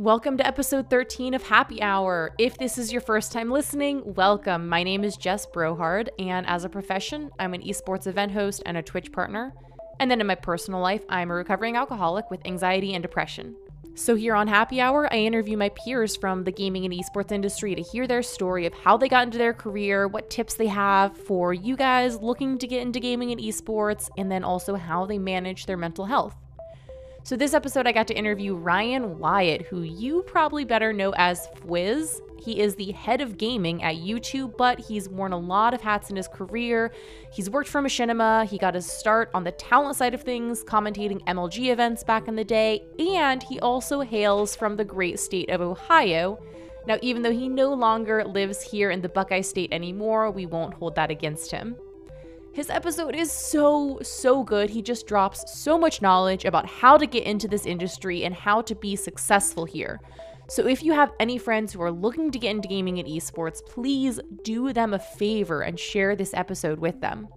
Welcome to episode 13 of Happy Hour. If this is your first time listening, welcome. My name is Jess Brohard, and as a profession, I'm an esports event host and a Twitch partner. And then in my personal life, I'm a recovering alcoholic with anxiety and depression. So, here on Happy Hour, I interview my peers from the gaming and esports industry to hear their story of how they got into their career, what tips they have for you guys looking to get into gaming and esports, and then also how they manage their mental health. So, this episode, I got to interview Ryan Wyatt, who you probably better know as Fwiz. He is the head of gaming at YouTube, but he's worn a lot of hats in his career. He's worked for Machinima, he got his start on the talent side of things, commentating MLG events back in the day, and he also hails from the great state of Ohio. Now, even though he no longer lives here in the Buckeye State anymore, we won't hold that against him. His episode is so, so good. He just drops so much knowledge about how to get into this industry and how to be successful here. So, if you have any friends who are looking to get into gaming and esports, please do them a favor and share this episode with them.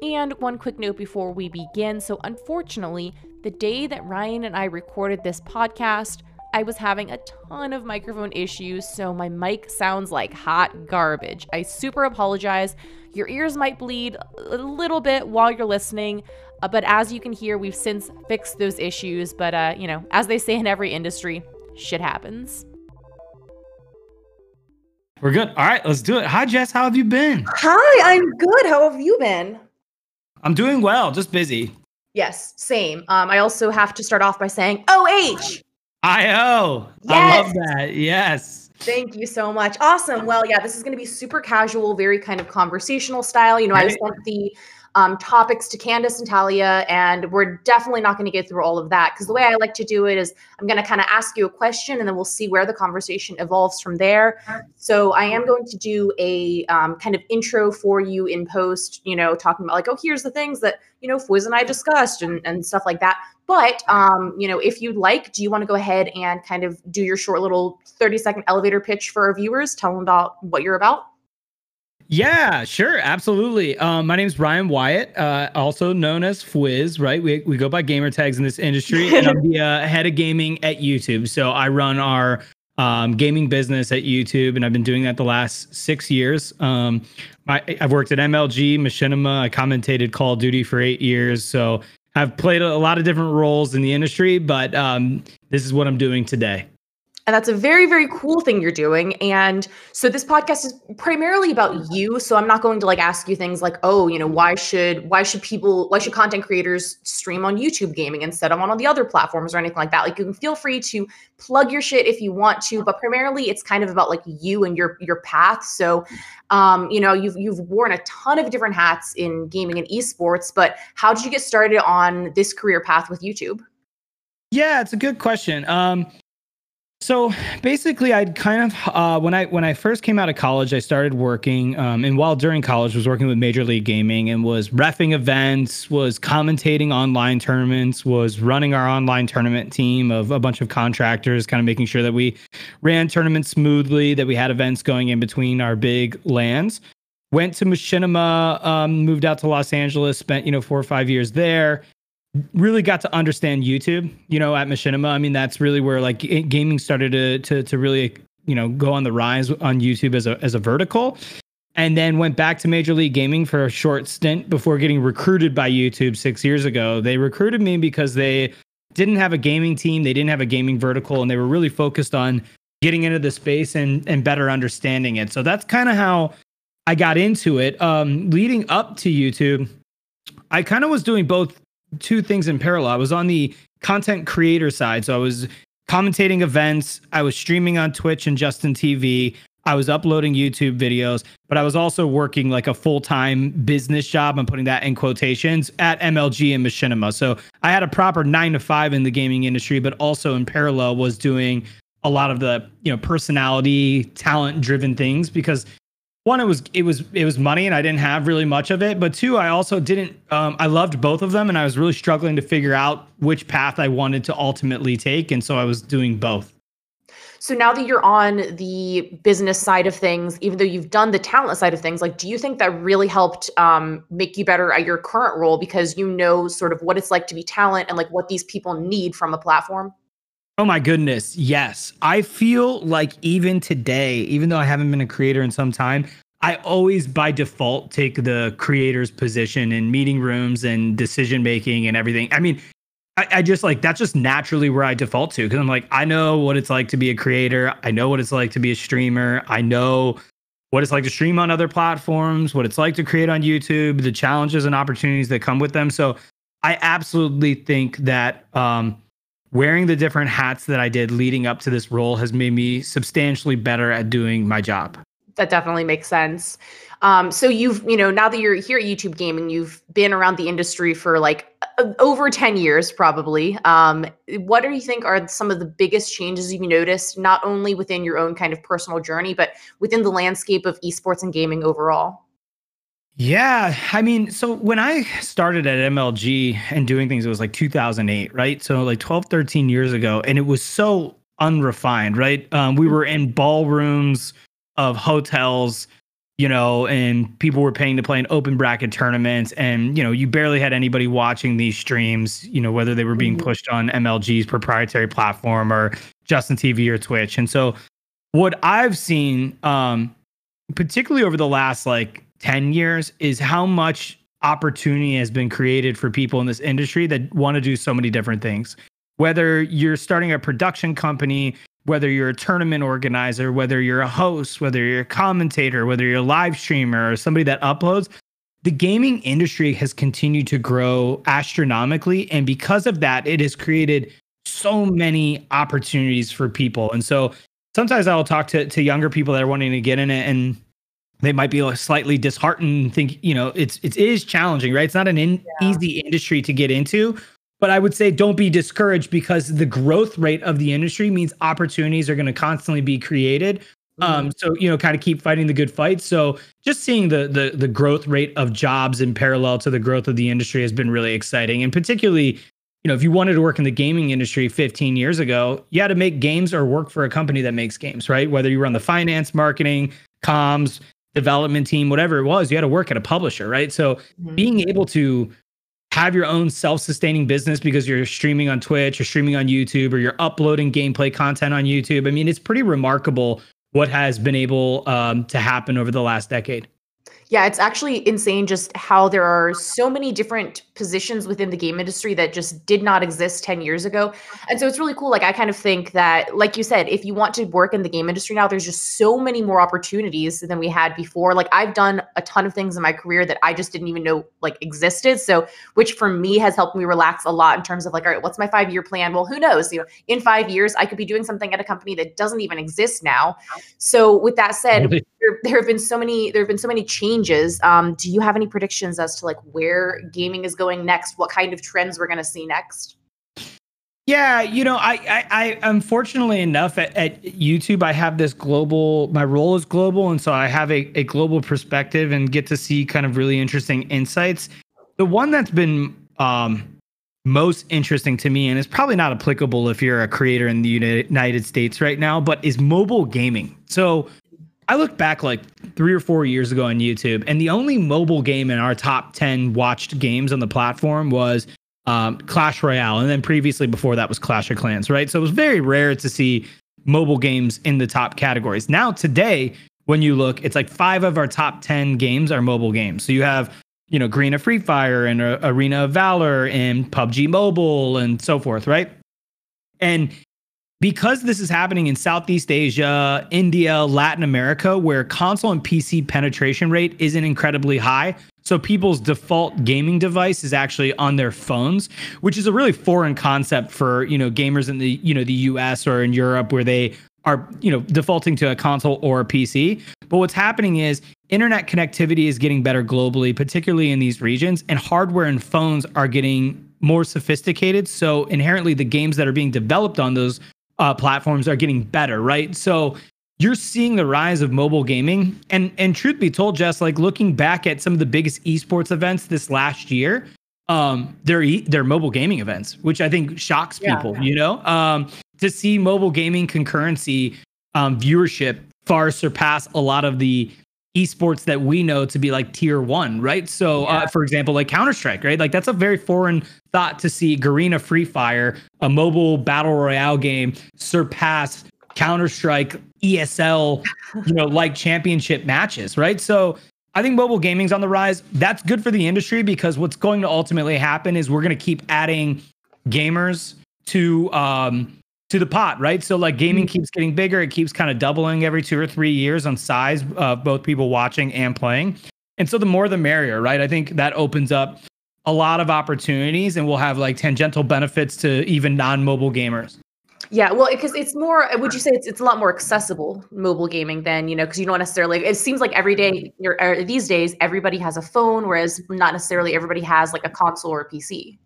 And one quick note before we begin so, unfortunately, the day that Ryan and I recorded this podcast, I was having a ton of microphone issues, so my mic sounds like hot garbage. I super apologize. Your ears might bleed a little bit while you're listening, uh, but as you can hear, we've since fixed those issues. But, uh, you know, as they say in every industry, shit happens. We're good. All right, let's do it. Hi, Jess. How have you been? Hi, I'm good. How have you been? I'm doing well, just busy. Yes, same. Um, I also have to start off by saying OH. IO. Yes. I love that. Yes. Thank you so much. Awesome. Well, yeah, this is going to be super casual, very kind of conversational style. You know, I sent the um, topics to Candace and Talia, and we're definitely not going to get through all of that because the way I like to do it is I'm going to kind of ask you a question and then we'll see where the conversation evolves from there. So I am going to do a um, kind of intro for you in post, you know, talking about like, oh, here's the things that, you know, Fwiz and I discussed and, and stuff like that. But, um, you know, if you'd like, do you want to go ahead and kind of do your short little 30 second elevator pitch for our viewers? Tell them about what you're about. Yeah, sure. Absolutely. Um, my name is Ryan Wyatt, uh, also known as Fwiz, right? We, we go by gamer tags in this industry, and I'm the uh, head of gaming at YouTube. So I run our um, gaming business at YouTube, and I've been doing that the last six years. Um, I, I've worked at MLG, Machinima. I commentated Call of Duty for eight years. So I've played a lot of different roles in the industry, but um, this is what I'm doing today. And that's a very, very cool thing you're doing. And so this podcast is primarily about you. So I'm not going to like ask you things like, oh, you know, why should why should people why should content creators stream on YouTube gaming instead of on all the other platforms or anything like that? Like you can feel free to plug your shit if you want to, but primarily it's kind of about like you and your your path. So um, you know, you've you've worn a ton of different hats in gaming and esports, but how did you get started on this career path with YouTube? Yeah, it's a good question. Um, so basically, I'd kind of uh, when I when I first came out of college, I started working, um, and while during college, was working with Major League Gaming and was refing events, was commentating online tournaments, was running our online tournament team of a bunch of contractors, kind of making sure that we ran tournaments smoothly, that we had events going in between our big lands. Went to Machinima, um, moved out to Los Angeles, spent you know four or five years there really got to understand YouTube, you know, at Machinima. I mean, that's really where like gaming started to to to really, you know, go on the rise on YouTube as a as a vertical. And then went back to Major League Gaming for a short stint before getting recruited by YouTube 6 years ago. They recruited me because they didn't have a gaming team, they didn't have a gaming vertical and they were really focused on getting into the space and and better understanding it. So that's kind of how I got into it. Um leading up to YouTube, I kind of was doing both two things in parallel. I was on the content creator side. So I was commentating events, I was streaming on Twitch and Justin TV. I was uploading YouTube videos, but I was also working like a full time business job. I'm putting that in quotations at MLG and Machinima. So I had a proper nine to five in the gaming industry, but also in parallel was doing a lot of the you know personality, talent driven things because one it was it was it was money and i didn't have really much of it but two i also didn't um, i loved both of them and i was really struggling to figure out which path i wanted to ultimately take and so i was doing both So now that you're on the business side of things, even though you've done the talent side of things, like do you think that really helped um, make you better at your current role because you know sort of what it's like to be talent and like what these people need from a platform? Oh my goodness. Yes. I feel like even today, even though I haven't been a creator in some time, I always by default take the creator's position in meeting rooms and decision making and everything. I mean, I, I just like that's just naturally where I default to because I'm like, I know what it's like to be a creator. I know what it's like to be a streamer. I know what it's like to stream on other platforms, what it's like to create on YouTube, the challenges and opportunities that come with them. So I absolutely think that um, wearing the different hats that I did leading up to this role has made me substantially better at doing my job. That definitely makes sense. Um, so you've, you know, now that you're here at YouTube Gaming, you've been around the industry for like over 10 years, probably. Um, what do you think are some of the biggest changes you've noticed, not only within your own kind of personal journey, but within the landscape of esports and gaming overall? Yeah, I mean, so when I started at MLG and doing things, it was like 2008, right? So like 12, 13 years ago, and it was so unrefined, right? Um, we were in ballrooms of hotels, you know, and people were paying to play in open bracket tournaments, and you know, you barely had anybody watching these streams, you know, whether they were being mm-hmm. pushed on MLG's proprietary platform or Justin TV or Twitch. And so, what I've seen, um, particularly over the last like 10 years is how much opportunity has been created for people in this industry that want to do so many different things. Whether you're starting a production company, whether you're a tournament organizer, whether you're a host, whether you're a commentator, whether you're a live streamer or somebody that uploads, the gaming industry has continued to grow astronomically. And because of that, it has created so many opportunities for people. And so sometimes I'll talk to, to younger people that are wanting to get in it and they might be slightly disheartened think you know it's it is challenging right? It's not an in, yeah. easy industry to get into but i would say don't be discouraged because the growth rate of the industry means opportunities are going to constantly be created. Mm-hmm. um so you know kind of keep fighting the good fight. So just seeing the the the growth rate of jobs in parallel to the growth of the industry has been really exciting. And particularly you know if you wanted to work in the gaming industry 15 years ago you had to make games or work for a company that makes games right? Whether you were on the finance marketing comms development team, whatever it was, you had to work at a publisher, right? So mm-hmm. being able to have your own self-sustaining business because you're streaming on Twitch or streaming on YouTube or you're uploading gameplay content on YouTube. I mean, it's pretty remarkable what has been able um, to happen over the last decade. Yeah, it's actually insane just how there are so many different positions within the game industry that just did not exist 10 years ago. And so it's really cool. Like, I kind of think that, like you said, if you want to work in the game industry now, there's just so many more opportunities than we had before. Like, I've done a ton of things in my career that I just didn't even know like existed. So, which for me has helped me relax a lot in terms of like, all right, what's my five year plan? Well, who knows? You know, in five years, I could be doing something at a company that doesn't even exist now. So, with that said, there, there have been so many, there have been so many changes changes. Um, do you have any predictions as to like where gaming is going next? What kind of trends we're going to see next? Yeah, you know, I, I, I unfortunately enough at, at, YouTube, I have this global. My role is global, and so I have a, a global perspective and get to see kind of really interesting insights. The one that's been um, most interesting to me, and it's probably not applicable if you're a creator in the United States right now, but is mobile gaming. So I look back like three or four years ago on YouTube, and the only mobile game in our top 10 watched games on the platform was um, Clash Royale. And then previously before that was Clash of Clans, right? So it was very rare to see mobile games in the top categories. Now, today, when you look, it's like five of our top 10 games are mobile games. So you have, you know, Garena Free Fire and uh, Arena of Valor and PUBG Mobile and so forth, right? And because this is happening in Southeast Asia, India, Latin America, where console and PC penetration rate isn't incredibly high. So people's default gaming device is actually on their phones, which is a really foreign concept for, you know, gamers in the, you know, the US or in Europe where they are, you know, defaulting to a console or a PC. But what's happening is internet connectivity is getting better globally, particularly in these regions, and hardware and phones are getting more sophisticated. So inherently the games that are being developed on those uh, platforms are getting better, right? So you're seeing the rise of mobile gaming, and and truth be told, Jess, like looking back at some of the biggest esports events this last year, um, they're e- they're mobile gaming events, which I think shocks people. Yeah. You know, um, to see mobile gaming concurrency um, viewership far surpass a lot of the esports that we know to be like tier one, right? So, uh, for example, like Counter Strike, right? Like that's a very foreign thought to see Garena Free Fire, a mobile battle royale game, surpass Counter Strike ESL, you know, like championship matches, right? So, I think mobile gaming's on the rise. That's good for the industry because what's going to ultimately happen is we're going to keep adding gamers to um to the pot, right? So like gaming mm-hmm. keeps getting bigger, it keeps kind of doubling every 2 or 3 years on size of both people watching and playing. And so the more the merrier, right? I think that opens up a lot of opportunities and we'll have like tangential benefits to even non-mobile gamers. Yeah, well, because it's more. Would you say it's it's a lot more accessible mobile gaming than you know? Because you don't necessarily. It seems like every day, you're, these days, everybody has a phone, whereas not necessarily everybody has like a console or a PC.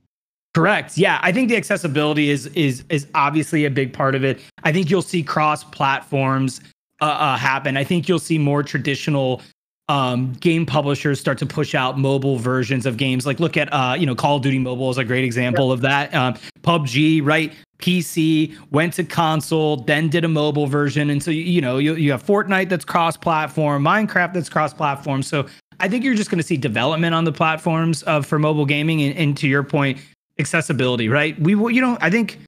Correct. Yeah, I think the accessibility is is is obviously a big part of it. I think you'll see cross platforms uh, uh, happen. I think you'll see more traditional um, game publishers start to push out mobile versions of games. Like look at uh, you know Call of Duty Mobile is a great example yep. of that. Um, PUBG, right? PC went to console, then did a mobile version, and so you, you know you you have Fortnite that's cross-platform, Minecraft that's cross-platform. So I think you're just going to see development on the platforms of for mobile gaming. And, and to your point, accessibility, right? We you know, I think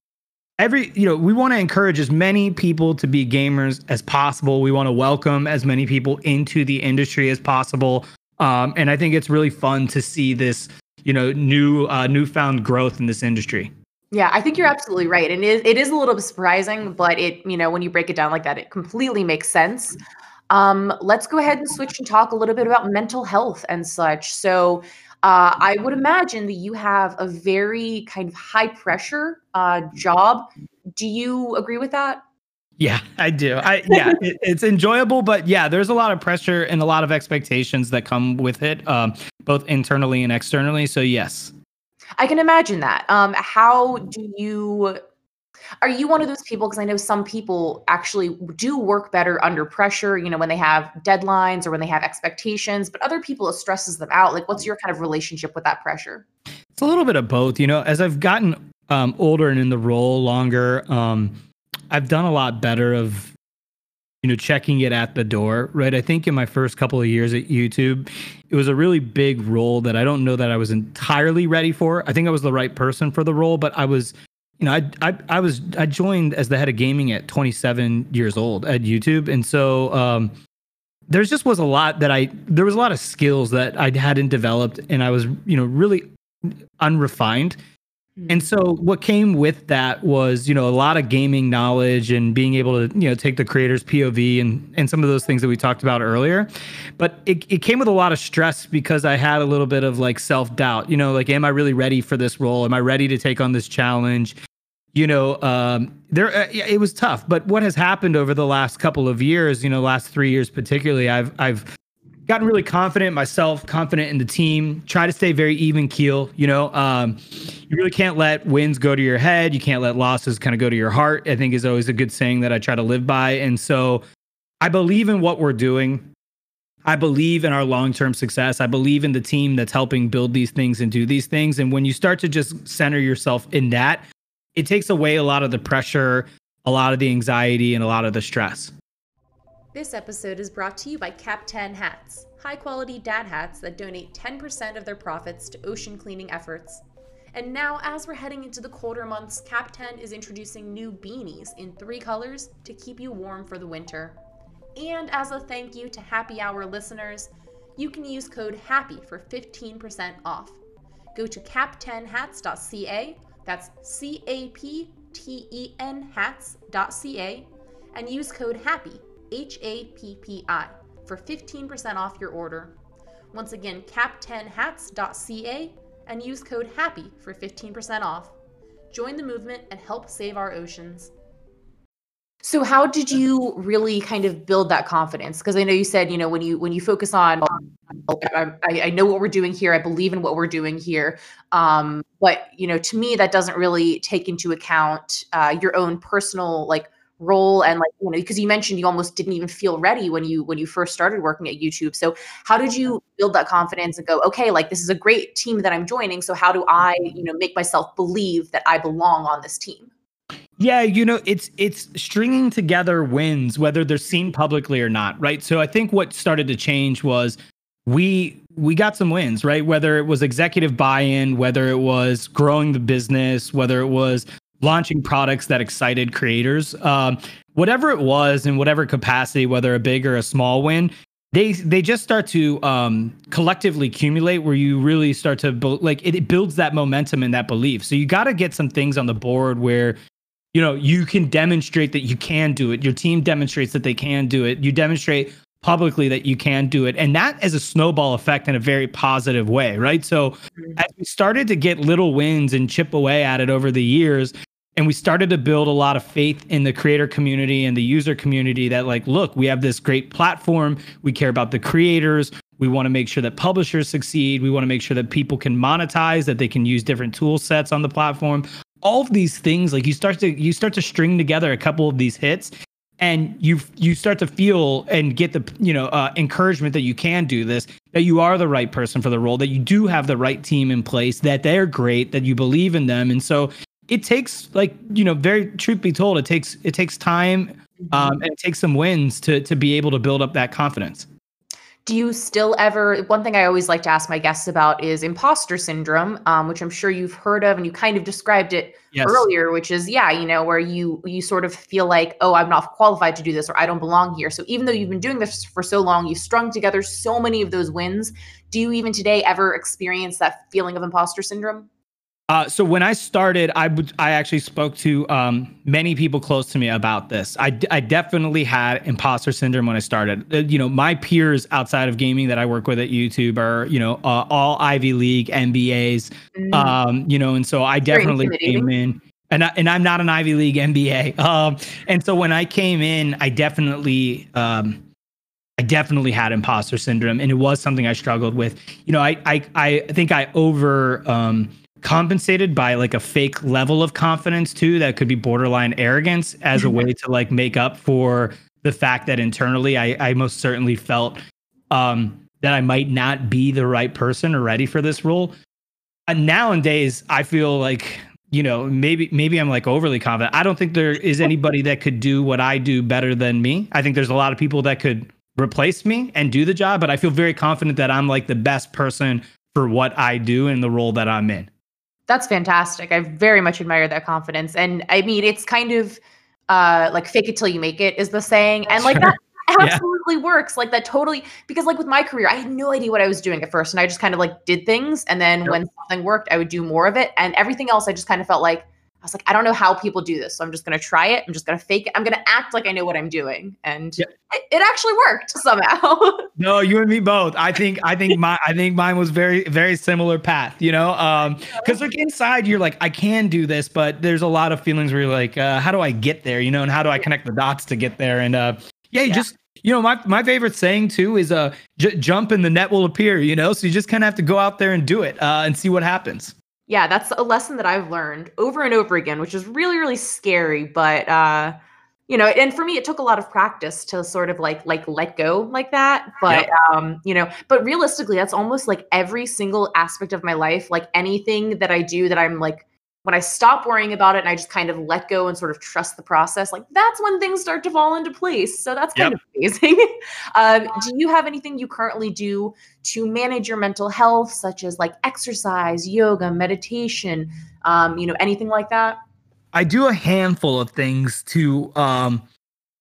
every you know we want to encourage as many people to be gamers as possible. We want to welcome as many people into the industry as possible. Um, and i think it's really fun to see this you know new uh, newfound growth in this industry. Yeah i think you're absolutely right. And it is, it is a little bit surprising but it you know when you break it down like that it completely makes sense. Um, let's go ahead and switch and talk a little bit about mental health and such. So uh, I would imagine that you have a very kind of high pressure uh, job. Do you agree with that? Yeah, I do. I yeah, it, it's enjoyable, but yeah, there's a lot of pressure and a lot of expectations that come with it, um, both internally and externally. So yes, I can imagine that. Um, how do you are you one of those people? Because I know some people actually do work better under pressure, you know, when they have deadlines or when they have expectations, but other people it stresses them out. Like, what's your kind of relationship with that pressure? It's a little bit of both. You know, as I've gotten um, older and in the role longer, um, I've done a lot better of you know checking it at the door right i think in my first couple of years at youtube it was a really big role that i don't know that i was entirely ready for i think i was the right person for the role but i was you know, I, I I was I joined as the head of gaming at 27 years old at YouTube, and so um, there's just was a lot that I there was a lot of skills that I hadn't developed, and I was you know really unrefined. Hmm. And so what came with that was, you know, a lot of gaming knowledge and being able to, you know, take the creator's POV and and some of those things that we talked about earlier. But it, it came with a lot of stress because I had a little bit of like self-doubt, you know, like am I really ready for this role? Am I ready to take on this challenge? you know, um, there uh, it was tough. But what has happened over the last couple of years, you know, last three years particularly, I've I've gotten really confident myself, confident in the team. Try to stay very even keel. You know, um, you really can't let wins go to your head. You can't let losses kind of go to your heart. I think is always a good saying that I try to live by. And so, I believe in what we're doing. I believe in our long term success. I believe in the team that's helping build these things and do these things. And when you start to just center yourself in that, it takes away a lot of the pressure, a lot of the anxiety, and a lot of the stress. This episode is brought to you by Cap 10 Hats, high quality dad hats that donate 10% of their profits to ocean cleaning efforts. And now, as we're heading into the colder months, Cap 10 is introducing new beanies in three colors to keep you warm for the winter. And as a thank you to Happy Hour listeners, you can use code HAPPY for 15% off. Go to cap10hats.ca that's C A P T E N hats.ca and use code HAPPY, H A P P I, for 15% off your order. Once again, cap10hats.ca and use code HAPPY for 15% off. Join the movement and help save our oceans. So how did you really kind of build that confidence? Because I know you said, you know, when you when you focus on, I, I, know what we're doing here. I believe in what we're doing here. Um, but you know, to me, that doesn't really take into account uh, your own personal like role and like you know because you mentioned you almost didn't even feel ready when you when you first started working at youtube so how did you build that confidence and go okay like this is a great team that i'm joining so how do i you know make myself believe that i belong on this team Yeah, you know, it's it's stringing together wins, whether they're seen publicly or not, right? So I think what started to change was we we got some wins, right? Whether it was executive buy-in, whether it was growing the business, whether it was launching products that excited creators, um, whatever it was in whatever capacity, whether a big or a small win, they they just start to um, collectively accumulate where you really start to bu- like it, it builds that momentum and that belief. So you got to get some things on the board where you know you can demonstrate that you can do it. Your team demonstrates that they can do it. You demonstrate publicly that you can do it. And that is a snowball effect in a very positive way right? So mm-hmm. as we started to get little wins and chip away at it over the years and we started to build a lot of faith in the creator community and the user community that like look we have this great platform. We care about the creators. We want to make sure that publishers succeed. We want to make sure that people can monetize that they can use different tool sets on the platform. All of these things like you start to you start to string together a couple of these hits and you you start to feel and get the you know uh, encouragement that you can do this that you are the right person for the role that you do have the right team in place that they're great that you believe in them. And so it takes like you know very truth be told it takes it takes time um, and it takes some wins to to be able to build up that confidence do you still ever one thing i always like to ask my guests about is imposter syndrome um, which i'm sure you've heard of and you kind of described it Yes. earlier which is yeah you know where you you sort of feel like oh i'm not qualified to do this or i don't belong here so even though you've been doing this for so long you've strung together so many of those wins do you even today ever experience that feeling of imposter syndrome Uh, so when I started, I would I actually spoke to um, many people close to me about this. I, d- I definitely had imposter syndrome when I started. Uh, you know, my peers outside of gaming that I work with at YouTube are you know uh, all Ivy League MBAs. Mm. Um, you know, and so I definitely came in. And, I, and I'm not an Ivy League MBA. Um, and so when I came in, I definitely um, I definitely had imposter syndrome, and it was something I struggled with. You know, I I I think I over um, compensated by like a fake level of confidence too, that could be borderline arrogance as a way to like make up for the fact that internally I I most certainly felt um, that I might not be the right person or ready for this role. And nowadays, I feel like you know maybe maybe I'm like overly confident. I don't think there is anybody that could do what I do better than me. I think there's a lot of people that could replace me and do the job, but I feel very confident that I'm like the best person for what I do and the role that I'm in. That's fantastic. I very much admire that confidence. And I mean, it's kind of uh like fake it till you make it is the saying. And like Sure. that Yeah. absolutely works. Like that totally because like with my career, I had no idea what I was doing at first. And I just kind of like did things. And then Yep. when something worked, I would do more of it. And everything else I just kind of felt like I was like, I don't know how people do this. So I'm just gonna try it. I'm just gonna fake it. I'm gonna act like I know what I'm doing. And Yep. it, it actually worked somehow. No, you and me both. I think I think my I think mine was very very similar path, you know? Um cuz like inside you're like I can do this, but there's a lot of feelings where you're like uh how do I get there, you know, and how do I connect the dots to get there and uh yeah, you Yeah. just you know, my my favorite saying too is uh j- jump and the net will appear, you know? So you just kind of have to go out there and do it uh and see what happens. Yeah, that's a lesson that I've learned over and over again, which is really, really scary. But uh, you know, and for me, it took a lot of practice to sort of like like let go like that. But um, you know, but realistically, that's almost like every single aspect of my life. Like anything that I do that I'm like when I stop worrying about it and I just kind of let go and sort of trust the process, like that's when things start to fall into place. So that's kind Yep. of amazing. um, do you have anything you currently do to manage your mental health, such as like exercise, yoga, meditation, um, you know, anything like that? I do a handful of things to um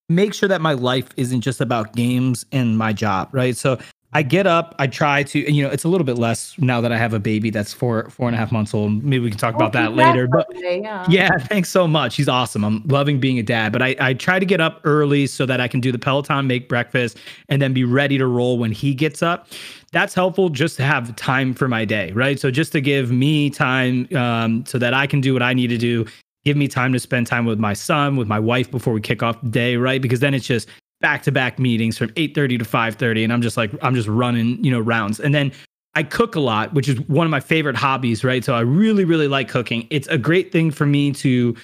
make sure that my life isn't just about games and my job, right? So I get up, I try to, and you know, it's a little bit less now that I have a baby that's four four and a half months old. Maybe we can talk about that later. But yeah. yeah, thanks so much. He's awesome. I'm loving being a dad, but I, I try to get up early so that I can do the Peloton, make breakfast, and then be ready to roll when he gets up. That's helpful just to have time for my day, right? So just to give me time um, so that I can do what I need to do, give me time to spend time with my son, with my wife before we kick off the day, right? Because then it's just back to back meetings from 8:30 to 5:30 and I'm just like I'm just running, you know, rounds. And then I cook a lot, which is one of my favorite hobbies, right? So I really, really like cooking. It's a great thing for me to,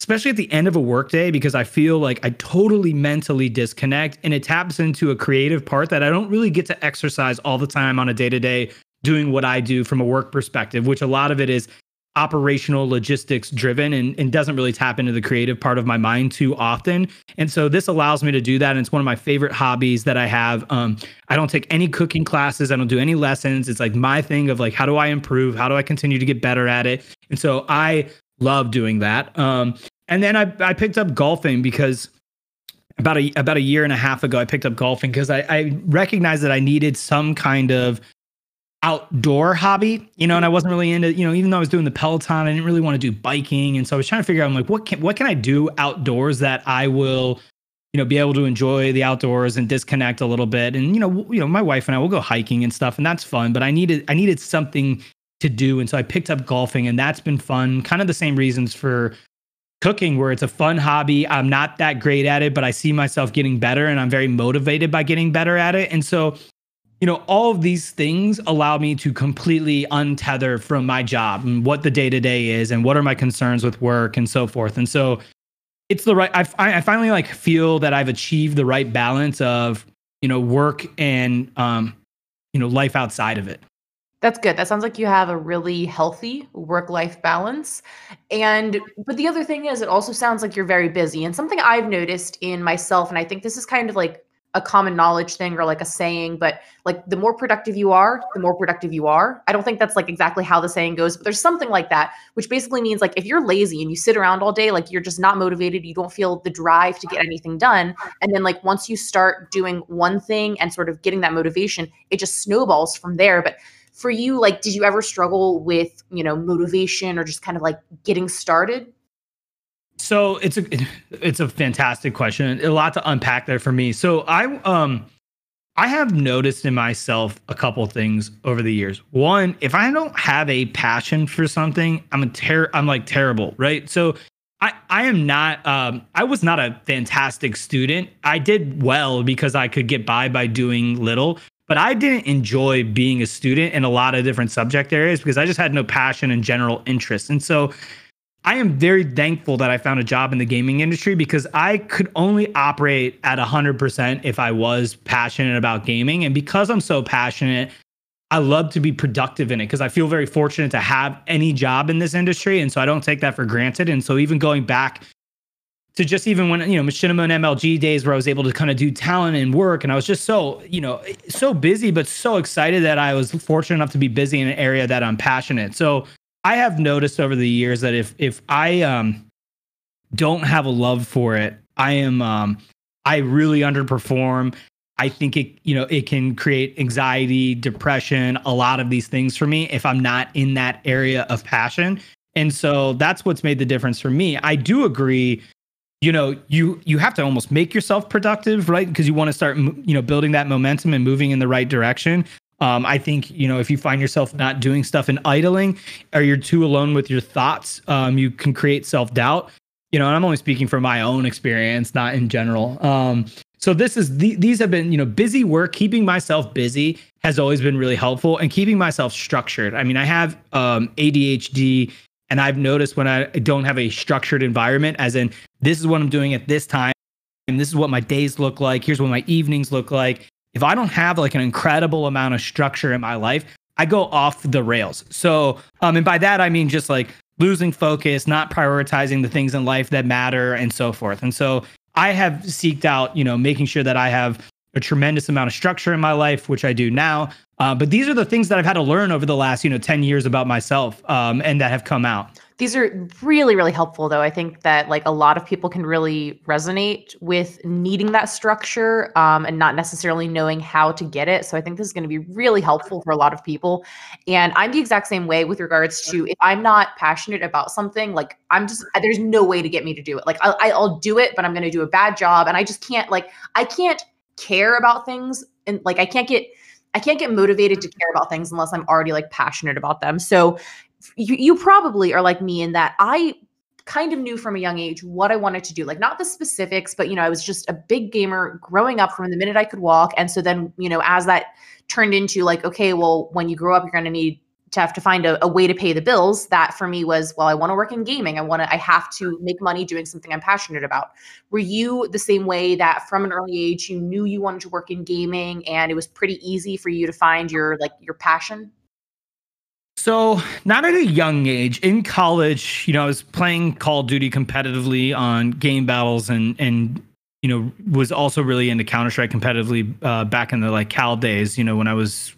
especially at the end of a workday, because I feel like I totally mentally disconnect and it taps into a creative part that I don't really get to exercise all the time on a day to day doing what I do from a work perspective, which a lot of it is operational logistics driven and, and doesn't really tap into the creative part of my mind too often. And so this allows me to do that. And it's one of my favorite hobbies that I have. Um, I don't take any cooking classes. I don't do any lessons. It's like my thing of like, how do I improve? How do I continue to get better at it? And so I love doing that. Um, and then I, I picked up golfing because about a about a year and a half ago, I picked up golfing because I, I recognized that I needed some kind of outdoor hobby, you know, and I wasn't really into, you know, even though I was doing the Peloton, I didn't really want to do biking. And so I was trying to figure out, I'm like, what can, what can I do outdoors that I will, you know, be able to enjoy the outdoors and disconnect a little bit. And, you know, you know, my wife and I will go hiking and stuff and that's fun, but I needed, I needed something to do. And so I picked up golfing and that's been fun. Kind of the same reasons for cooking where it's a fun hobby. I'm not that great at it, but I see myself getting better and I'm very motivated by getting better at it. And so you know, all of these things allow me to completely untether from my job and what the day to day is and what are my concerns with work and so forth. And so it's the right, I, I finally like feel that I've achieved the right balance of, you know, work and, um, you know, life outside of it. That's good. That sounds like you have a really healthy work life balance. And, but the other thing is, it also sounds like you're very busy. And something I've noticed in myself, and I think this is kind of like a common knowledge thing or like a saying, but like the more productive you are, the more productive you are. I don't think that's like exactly how the saying goes, but there's something like that, which basically means like if you're lazy and you sit around all day, like you're just not motivated, you don't feel the drive to get anything done. And then like once you start doing one thing and sort of getting that motivation, it just snowballs from there. But for you, like, did you ever struggle with, you know, motivation or just kind of like getting started? So it's a it's a fantastic question. A lot to unpack there for me. So I um I have noticed in myself a couple things over the years. One, if I don't have a passion for something, I'm a ter- I'm like terrible, right? So I I am not um I was not a fantastic student. I did well because I could get by by doing little, but I didn't enjoy being a student in a lot of different subject areas because I just had no passion and general interest. And so I am very thankful that I found a job in the gaming industry because I could only operate at 100% if I was passionate about gaming. And because I'm so passionate, I love to be productive in it because I feel very fortunate to have any job in this industry. And so I don't take that for granted. And so even going back to just even when, you know, Machinima and MLG days where I was able to kind of do talent and work. And I was just so, you know, so busy, but so excited that I was fortunate enough to be busy in an area that I'm passionate. So I have noticed over the years that if if I um don't have a love for it, I am um I really underperform. I think it, you know, it can create anxiety, depression, a lot of these things for me if I'm not in that area of passion. And so that's what's made the difference for me. I do agree you know you you have to almost make yourself productive right because you want to start you know building that momentum and moving in the right direction um, I think you know if you find yourself not doing stuff and idling, or you're too alone with your thoughts, um, you can create self doubt. You know, and I'm only speaking from my own experience, not in general. Um, so this is the, these have been you know busy work, keeping myself busy has always been really helpful, and keeping myself structured. I mean, I have um, ADHD, and I've noticed when I don't have a structured environment, as in this is what I'm doing at this time, and this is what my days look like. Here's what my evenings look like if I don't have like an incredible amount of structure in my life, I go off the rails. So, um, and by that I mean just like losing focus, not prioritizing the things in life that matter, and so forth. And so I have seeked out, you know, making sure that I have a tremendous amount of structure in my life, which I do now. Uh, but these are the things that I've had to learn over the last, you know, 10 years about myself um, and that have come out. These are really, really helpful, though. I think that like a lot of people can really resonate with needing that structure um, and not necessarily knowing how to get it. So I think this is going to be really helpful for a lot of people. And I'm the exact same way with regards to if I'm not passionate about something, like I'm just there's no way to get me to do it. Like I'll, I'll do it, but I'm going to do a bad job, and I just can't like I can't care about things and like I can't get I can't get motivated to care about things unless I'm already like passionate about them. So you, you probably are like me in that I kind of knew from a young age what I wanted to do. Like not the specifics, but you know, I was just a big gamer growing up from the minute I could walk. And so then, you know, as that turned into like, okay, well, when you grow up, you're going to need to have to find a, a, way to pay the bills. That for me was, well, I want to work in gaming. I want to, I have to make money doing something I'm passionate about. Were you the same way that from an early age you knew you wanted to work in gaming and it was pretty easy for you to find your like your passion? So, not at a young age. In college, you know, I was playing Call of Duty competitively on GameBattles and and you know, was also really into Counter-Strike competitively uh, back in the like CAL days, you know, when I was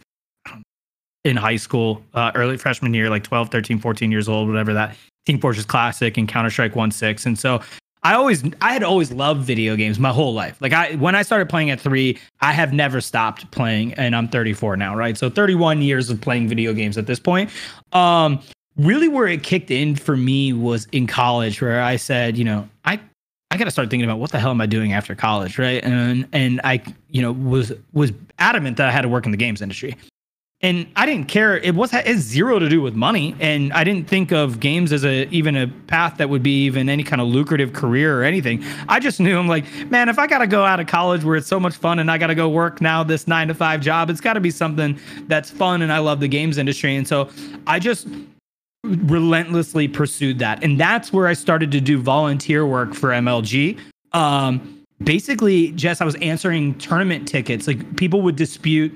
in high school, uh, early freshman year, like 12, 13, 14 years old, whatever that Team Fortress Classic and Counter Strike 1.6. And so I always, I had always loved video games my whole life. Like I, when I started playing at three, I have never stopped playing, and I'm 34 now, right? So 31 years of playing video games at this point. Um, really, where it kicked in for me was in college, where I said, you know, I, I got to start thinking about what the hell am I doing after college, right? And and I, you know, was was adamant that I had to work in the games industry and I didn't care. It was has zero to do with money, and I didn't think of games as a even a path that would be even any kind of lucrative career or anything. I just knew I'm like, man, if I got to go out of college where it's so much fun, and I got to go work now this nine to five job, it's got to be something that's fun, and I love the games industry, and so I just relentlessly pursued that, and that's where I started to do volunteer work for MLG. Um, basically, Jess, I was answering tournament tickets. Like people would dispute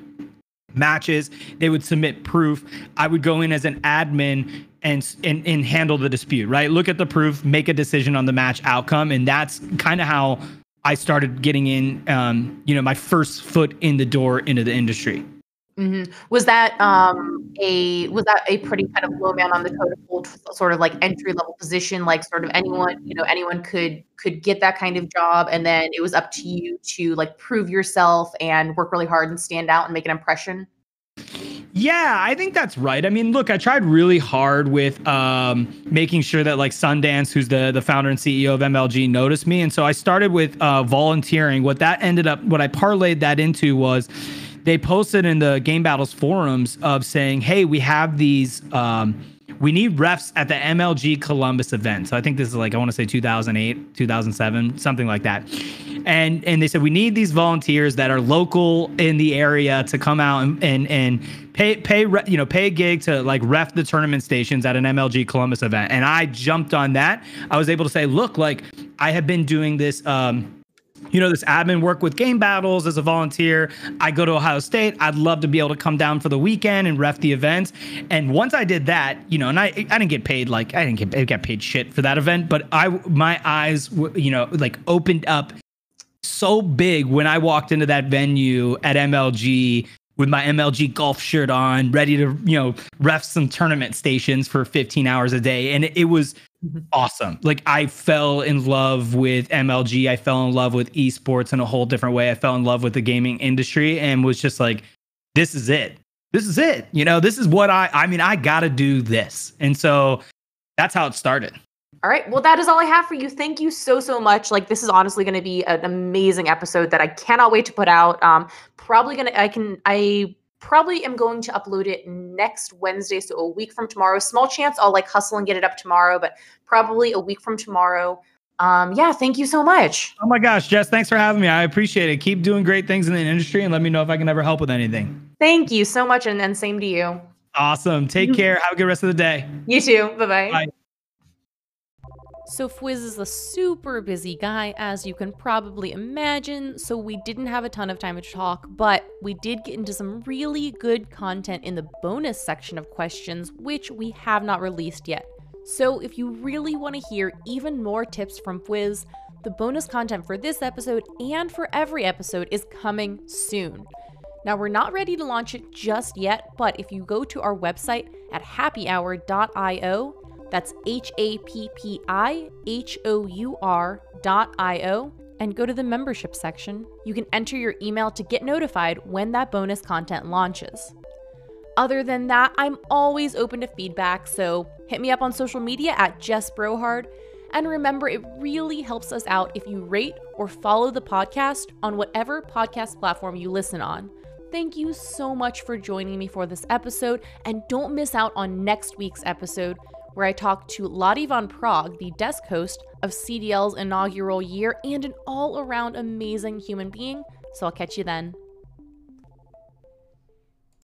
matches. They would submit proof. I would go in as an admin and, and and handle the dispute, right? Look at the proof, make a decision on the match outcome, and that's kind of how I started getting in, um, you know, my first foot in the door into the industry. Mm-hmm. Was that um, a was that a pretty kind of low man on the totem pole sort of like entry level position? Like sort of anyone you know anyone could could get that kind of job, and then it was up to you to like prove yourself and work really hard and stand out and make an impression. Yeah, I think that's right. I mean, look, I tried really hard with um, making sure that like Sundance, who's the the founder and CEO of MLG, noticed me, and so I started with uh, volunteering. What that ended up, what I parlayed that into was they posted in the GameBattles forums of saying, "Hey, we have these." Um, we need refs at the MLG Columbus event. So I think this is like I want to say 2008, 2007, something like that. And and they said we need these volunteers that are local in the area to come out and and, and pay pay you know pay a gig to like ref the tournament stations at an MLG Columbus event. And I jumped on that. I was able to say, look, like I have been doing this um you know, this admin work with GameBattles as a volunteer. I go to Ohio State. I'd love to be able to come down for the weekend and ref the events. And once I did that, you know, and I I didn't get paid like I didn't get, get paid shit for that event, but I my eyes were, you know like opened up so big when I walked into that venue at MLG with my MLG golf shirt on, ready to, you know, ref some tournament stations for 15 hours a day. And it was. Awesome. Like I fell in love with MLG. I fell in love with esports in a whole different way. I fell in love with the gaming industry and was just like, this is it. This is it. You know, this is what I, I mean, I got to do this. And so that's how it started. All right. Well, that is all I have for you. Thank you so, so much. Like, this is honestly going to be an amazing episode that I cannot wait to put out. Um, probably going to, I can, I probably am going to upload it next Wednesday. So a week from tomorrow. Small chance I'll like hustle and get it up tomorrow, but probably a week from tomorrow. Um, yeah. Thank you so much. Oh my gosh, Jess, thanks for having me. I appreciate it. Keep doing great things in the industry and let me know if I can ever help with anything. Thank you so much. And then same to you. Awesome. Take care. Have a good rest of the day. You too. Bye-bye. Bye. So Fwiz is a super busy guy, as you can probably imagine, so we didn't have a ton of time to talk, but we did get into some really good content in the bonus section of questions, which we have not released yet. So if you really want to hear even more tips from Fwiz, the bonus content for this episode and for every episode is coming soon. Now, we're not ready to launch it just yet, but if you go to our website at happyhour.io, that's H A P P I H O U R dot I O and go to the membership section. You can enter your email to get notified when that bonus content launches. Other than that, I'm always open to feedback, so hit me up on social media at Jess Brohard. And remember, it really helps us out if you rate or follow the podcast on whatever podcast platform you listen on. Thank you so much for joining me for this episode, and don't miss out on next week's episode where I talk to Lottie Van Praag, the desk host of CDL's inaugural year and an all around amazing human being. So I'll catch you then.